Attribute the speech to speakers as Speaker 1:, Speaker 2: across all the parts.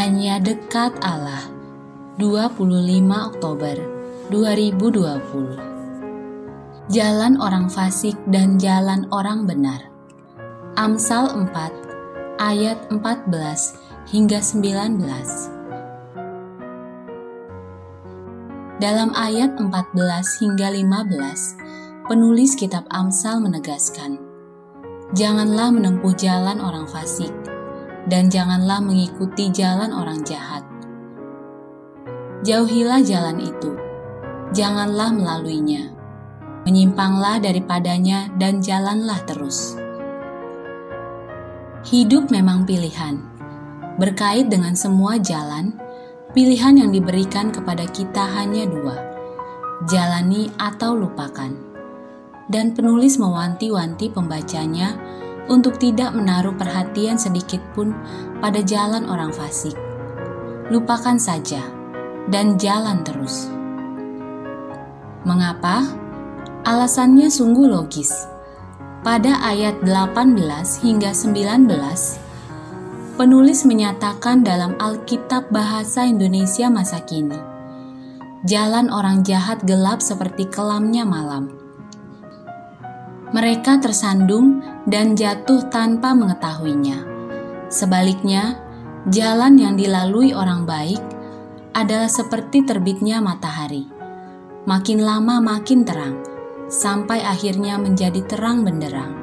Speaker 1: Hanya dekat Allah. 25 Oktober 2020 Jalan orang fasik dan jalan orang benar. Amsal 4 ayat 14 hingga 19 Dalam ayat 14 hingga 15 penulis kitab Amsal menegaskan Janganlah menempuh jalan orang fasik dan janganlah mengikuti jalan orang jahat. Jauhilah jalan itu, janganlah melaluinya. Menyimpanglah daripadanya dan jalanlah terus. Hidup memang pilihan. Berkait dengan semua jalan, pilihan yang diberikan kepada kita hanya dua: jalani atau lupakan. Dan penulis mewanti-wanti pembacanya untuk tidak menaruh perhatian sedikit pun pada jalan orang fasik. Lupakan saja dan jalan terus. Mengapa? Alasannya sungguh logis. Pada ayat 18 hingga 19, penulis menyatakan dalam Alkitab Bahasa Indonesia masa kini, jalan orang jahat gelap seperti kelamnya malam mereka tersandung dan jatuh tanpa mengetahuinya. Sebaliknya, jalan yang dilalui orang baik adalah seperti terbitnya matahari. Makin lama makin terang, sampai akhirnya menjadi terang benderang.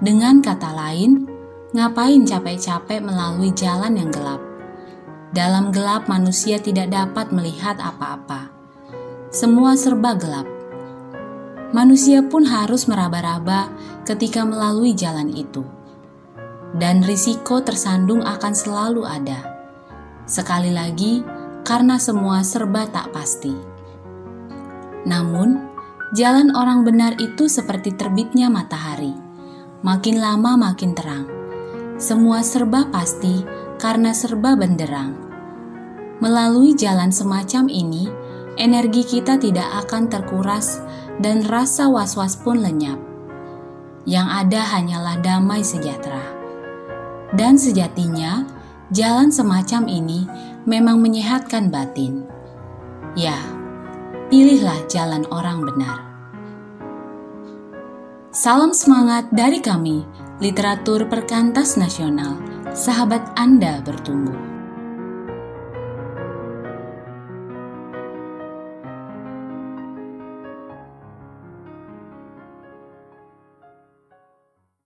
Speaker 1: Dengan kata lain, ngapain capek-capek melalui jalan yang gelap? Dalam gelap, manusia tidak dapat melihat apa-apa. Semua serba gelap manusia pun harus meraba-raba ketika melalui jalan itu. Dan risiko tersandung akan selalu ada. Sekali lagi, karena semua serba tak pasti. Namun, jalan orang benar itu seperti terbitnya matahari. Makin lama makin terang. Semua serba pasti karena serba benderang. Melalui jalan semacam ini, energi kita tidak akan terkuras dan rasa was-was pun lenyap. Yang ada hanyalah damai sejahtera. Dan sejatinya, jalan semacam ini memang menyehatkan batin. Ya, pilihlah jalan orang benar. Salam semangat dari kami, literatur perkantas nasional, sahabat Anda bertumbuh.